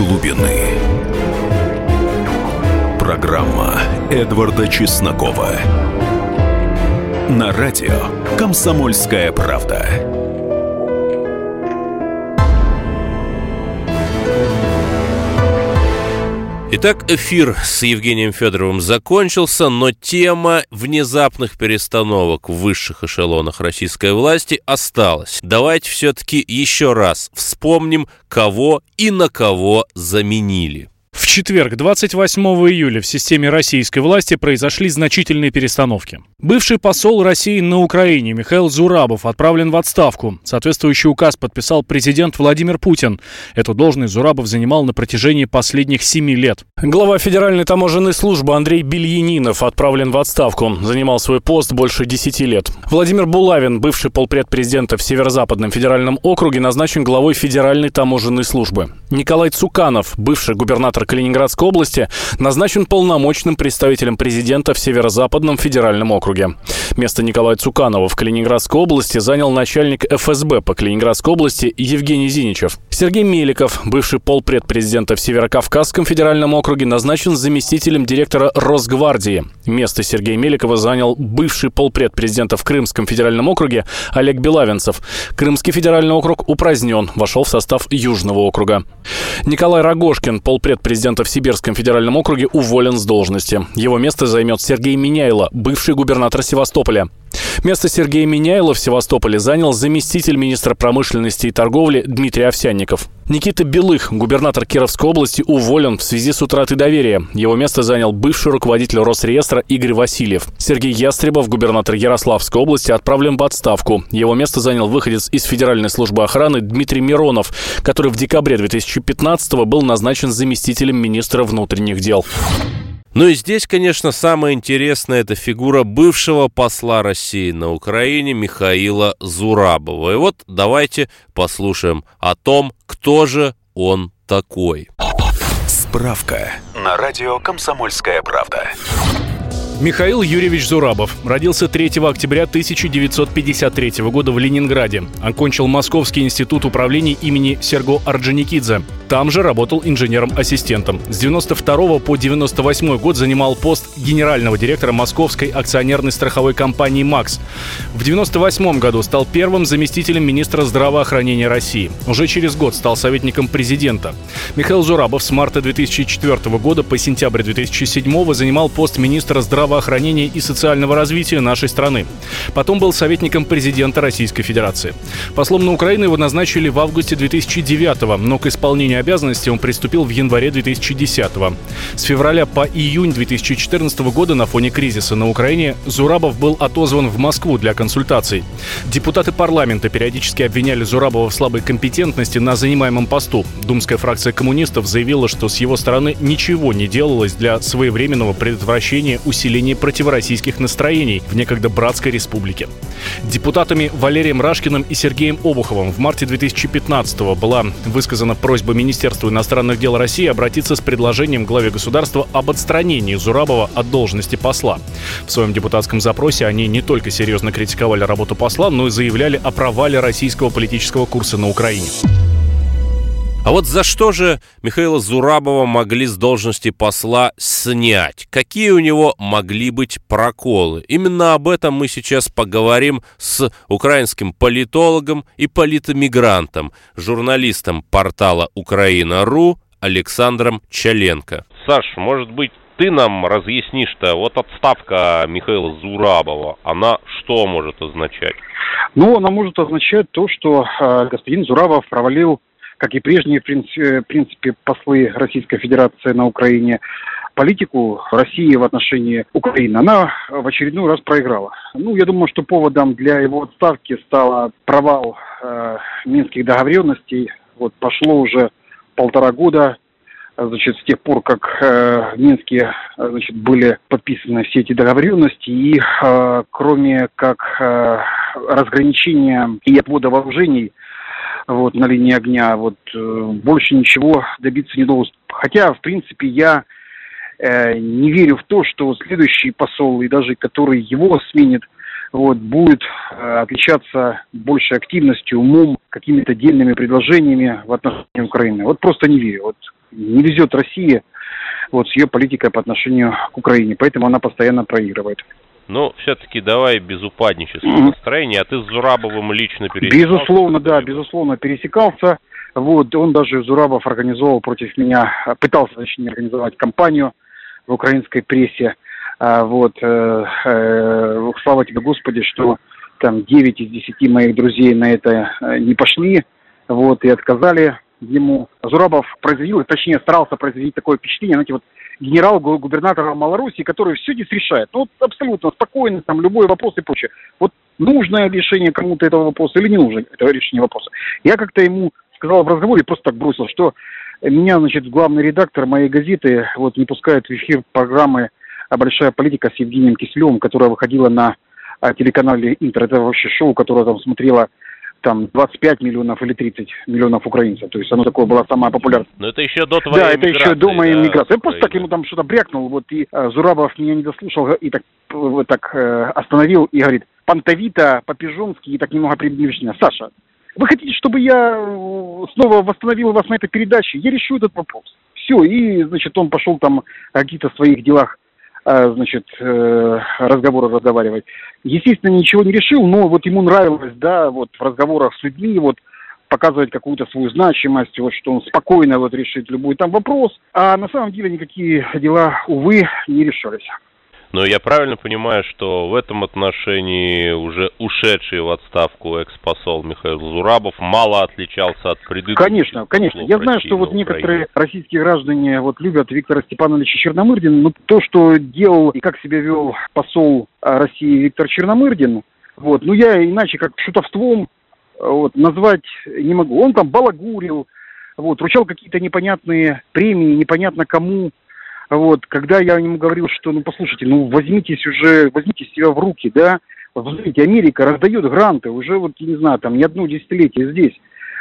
глубины. Программа Эдварда Чеснокова. На радио «Комсомольская правда». Итак, эфир с Евгением Федоровым закончился, но тема внезапных перестановок в высших эшелонах российской власти осталась. Давайте все-таки еще раз вспомним, кого и на кого заменили. Четверг, 28 июля, в системе российской власти произошли значительные перестановки. Бывший посол России на Украине Михаил Зурабов отправлен в отставку. Соответствующий указ подписал президент Владимир Путин. Эту должность Зурабов занимал на протяжении последних семи лет. Глава Федеральной таможенной службы Андрей Бельянинов отправлен в отставку. Занимал свой пост больше десяти лет. Владимир Булавин, бывший полпред президента в Северо-Западном федеральном округе, назначен главой Федеральной таможенной службы. Николай Цуканов, бывший губернатор Калининградской области, назначен полномочным представителем президента в Северо-Западном федеральном округе. Место Николая Цуканова в Калининградской области занял начальник ФСБ по Калининградской области Евгений Зиничев. Сергей Меликов, бывший полпред президента в Северо-Кавказском федеральном округе, назначен заместителем директора Росгвардии. Место Сергея Меликова занял бывший полпред президента в Крымском федеральном округе Олег Белавинцев. Крымский федеральный округ упразднен, вошел в состав Южного округа. Николай Рогошкин, полпред президента в Сибирском федеральном округе, уволен с должности. Его место займет Сергей Миняйло, бывший губернатор Севастополя. Место Сергея Миняйла в Севастополе занял заместитель министра промышленности и торговли Дмитрий Овсянников. Никита Белых, губернатор Кировской области, уволен в связи с утратой доверия. Его место занял бывший руководитель Росреестра Игорь Васильев. Сергей Ястребов, губернатор Ярославской области, отправлен в отставку. Его место занял выходец из Федеральной службы охраны Дмитрий Миронов, который в декабре 2015 был назначен заместителем министра внутренних дел. Ну и здесь, конечно, самое интересное – это фигура бывшего посла России на Украине Михаила Зурабова. И вот давайте послушаем о том, кто же он такой. Справка на радио «Комсомольская правда». Михаил Юрьевич Зурабов родился 3 октября 1953 года в Ленинграде. Окончил Московский институт управления имени Серго Орджоникидзе. Там же работал инженером-ассистентом. С 92 по 98 год занимал пост генерального директора Московской акционерной страховой компании «Макс». В 98 году стал первым заместителем министра здравоохранения России. Уже через год стал советником президента. Михаил Зурабов с марта 2004 года по сентябрь 2007 занимал пост министра здравоохранения и социального развития нашей страны. Потом был советником президента Российской Федерации. Послом на Украину его назначили в августе 2009 но к исполнению обязанностей он приступил в январе 2010 -го. С февраля по июнь 2014 года на фоне кризиса на Украине Зурабов был отозван в Москву для консультаций. Депутаты парламента периодически обвиняли Зурабова в слабой компетентности на занимаемом посту. Думская фракция коммунистов заявила, что с его стороны ничего не делалось для своевременного предотвращения усиления противороссийских настроений в некогда братской республике. Депутатами Валерием Рашкиным и Сергеем Обуховым в марте 2015 была высказана просьба Министерству иностранных дел России обратиться с предложением главе государства об отстранении Зурабова от должности посла. В своем депутатском запросе они не только серьезно критиковали работу посла, но и заявляли о провале российского политического курса на Украине. А вот за что же Михаила Зурабова могли с должности посла снять? Какие у него могли быть проколы? Именно об этом мы сейчас поговорим с украинским политологом и политомигрантом, журналистом портала Украина.ру Александром Чаленко. Саш, может быть, ты нам разъяснишь-то, вот отставка Михаила Зурабова, она что может означать? Ну, она может означать то, что э, господин Зурабов провалил как и прежние, в принципе, послы Российской Федерации на Украине, политику России в отношении Украины, она в очередной раз проиграла. Ну, я думаю, что поводом для его отставки стал провал э, минских договоренностей. Вот пошло уже полтора года, значит, с тех пор, как э, в Минске, значит, были подписаны все эти договоренности, и э, кроме как э, разграничения и отвода вооружений вот, на линии огня. Вот, э, больше ничего добиться не удалось. Хотя, в принципе, я э, не верю в то, что следующий посол, и даже который его сменит, вот, будет э, отличаться большей активностью, умом, какими-то дельными предложениями в отношении Украины. Вот просто не верю. Вот не везет России вот с ее политикой по отношению к Украине, поэтому она постоянно проигрывает. Но все-таки давай без упаднического настроения. А ты с Зурабовым лично пересекался? Безусловно, да, безусловно, пересекался. Вот, он даже, Зурабов, организовал против меня, пытался, точнее, организовать кампанию в украинской прессе. А, вот, э, э, слава тебе, Господи, что там 9 из 10 моих друзей на это э, не пошли, вот, и отказали ему. Зурабов произвел, точнее, старался произвести такое впечатление, знаете, вот генерал-губернатора Малороссии, который все здесь решает. Ну, вот абсолютно спокойно, там, любой вопрос и прочее. Вот нужное решение кому-то этого вопроса или не нужно этого решения вопроса. Я как-то ему сказал в разговоре, просто так бросил, что меня, значит, главный редактор моей газеты вот не пускает в эфир программы «Большая политика» с Евгением Киселевым, которая выходила на а, телеканале Интер. Это вообще шоу, которое там смотрела там 25 миллионов или 30 миллионов украинцев. То есть оно такое было самое популярное. Но это еще до твоей Да, это еще до моей да, миграции. Я просто так ему там что-то брякнул, вот и э, Зурабов меня не дослушал и так, вот так э, остановил и говорит, понтовито, по-пижонски и так немного приближенно. Саша, вы хотите, чтобы я э, снова восстановил вас на этой передаче? Я решу этот вопрос. Все, и, значит, он пошел там о каких-то своих делах, значит, э, разговоры разговаривать. Естественно, ничего не решил, но вот ему нравилось, да, вот в разговорах с людьми, вот показывать какую-то свою значимость, вот что он спокойно вот решит любой там вопрос, а на самом деле никакие дела, увы, не решались. Но я правильно понимаю, что в этом отношении уже ушедший в отставку экс-посол Михаил Зурабов мало отличался от предыдущих? Конечно, конечно. Я знаю, что вот некоторые российские граждане вот любят Виктора Степановича Черномырдина, но то, что делал и как себя вел посол России Виктор Черномырдин, вот, ну я иначе как шутовством вот, назвать не могу. Он там балагурил, вот, вручал какие-то непонятные премии, непонятно кому, вот, когда я ему говорил, что, ну, послушайте, ну, возьмитесь уже, возьмите себя в руки, да, вот, смотрите, Америка раздает гранты уже, вот, не знаю, там, не одно десятилетие здесь.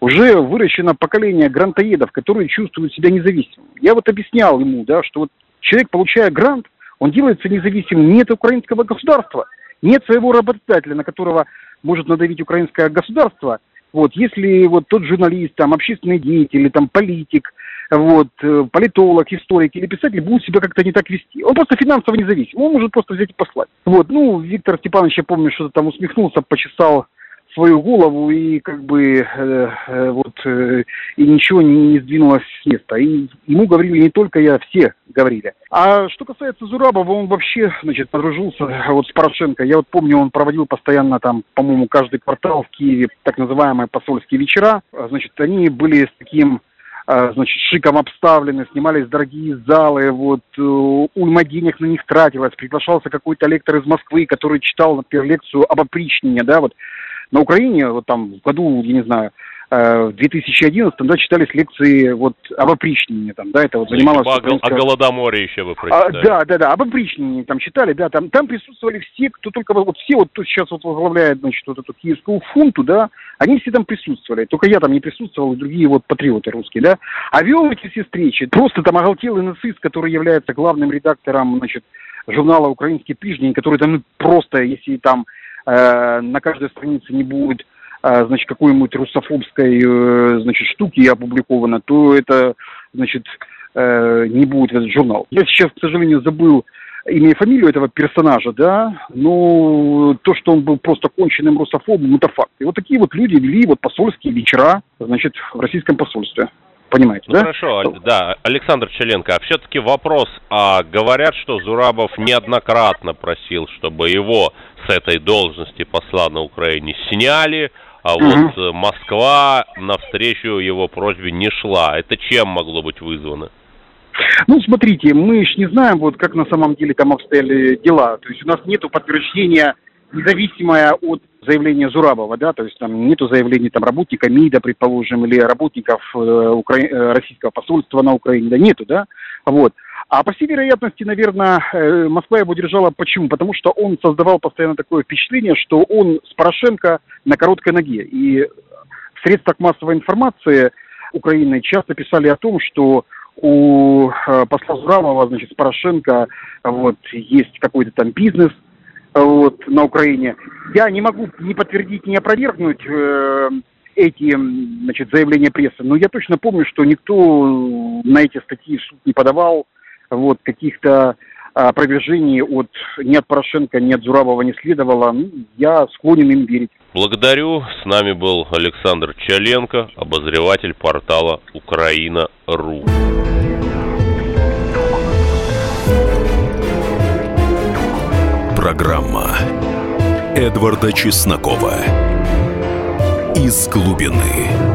Уже выращено поколение грантоедов, которые чувствуют себя независимыми. Я вот объяснял ему, да, что вот человек, получая грант, он делается независимым не от украинского государства, нет своего работодателя, на которого может надавить украинское государство. Вот, если вот тот журналист, там, общественный деятель там политик – вот, э, политолог, историк или писатель будут себя как-то не так вести. Он просто финансово независим, он может просто взять и послать. Вот, ну, Виктор Степанович, я помню, что-то там усмехнулся, почесал свою голову и как бы э, э, вот э, и ничего не, не сдвинулось с места. И ему говорили не только я, все говорили. А что касается Зурабова, он вообще, значит, подружился вот с Порошенко. Я вот помню, он проводил постоянно там, по-моему, каждый квартал в Киеве так называемые посольские вечера. Значит, они были с таким значит, шиком обставлены, снимались дорогие залы, вот, э, уйма денег на них тратилось, приглашался какой-то лектор из Москвы, который читал, например, лекцию об опричнине, да, вот, на Украине, вот там, в году, я не знаю, в 2011 да, читались лекции вот об опричнине, там, да, это вот занималось... О, о Голодоморе еще вы прочитали. А, да, да, да, об опричнине там читали, да, там, там присутствовали все, кто только, вот все, вот кто сейчас вот возглавляет, значит, вот эту киевскую фунту, да, они все там присутствовали, только я там не присутствовал, и другие вот патриоты русские, да, а вел эти все встречи просто там оголтелый нацист, который является главным редактором, значит, журнала «Украинский пиждень», который там ну, просто, если там э, на каждой странице не будет значит, какой-нибудь русофобской, э, значит, штуки опубликовано, то это, значит, э, не будет этот журнал. Я сейчас, к сожалению, забыл имя и фамилию этого персонажа, да, но то, что он был просто конченным русофобом, это факт. И вот такие вот люди вели вот посольские вечера, значит, в российском посольстве. Понимаете, ну, да? Хорошо, да, Александр Челенко, а все-таки вопрос, а говорят, что Зурабов неоднократно просил, чтобы его с этой должности посла на Украине сняли, а угу. вот э, Москва навстречу его просьбе не шла. Это чем могло быть вызвано? Ну, смотрите, мы ж не знаем, вот как на самом деле там обстояли дела. То есть у нас нет подтверждения, независимое от заявления Зурабова, да, то есть там нету заявлений там работника МИДа, предположим, или работников э, Укра... Э, российского посольства на Украине, да, нету, да, вот. А по всей вероятности, наверное, э, Москва его держала. Почему? Потому что он создавал постоянно такое впечатление, что он с Порошенко на короткой ноге. И в средствах массовой информации Украины часто писали о том, что у э, посла Зуравова, значит, с Порошенко вот, есть какой-то там бизнес вот, на Украине. Я не могу ни подтвердить, ни опровергнуть э, эти значит, заявления прессы. Но я точно помню, что никто на эти статьи в суд не подавал, вот, каких-то опровержений от ни от Порошенко, ни от Зурабова не следовало. Ну, я склонен им верить. Благодарю. С нами был Александр Чаленко, обозреватель портала Украина.ру. Программа Эдварда Чеснокова «Из глубины».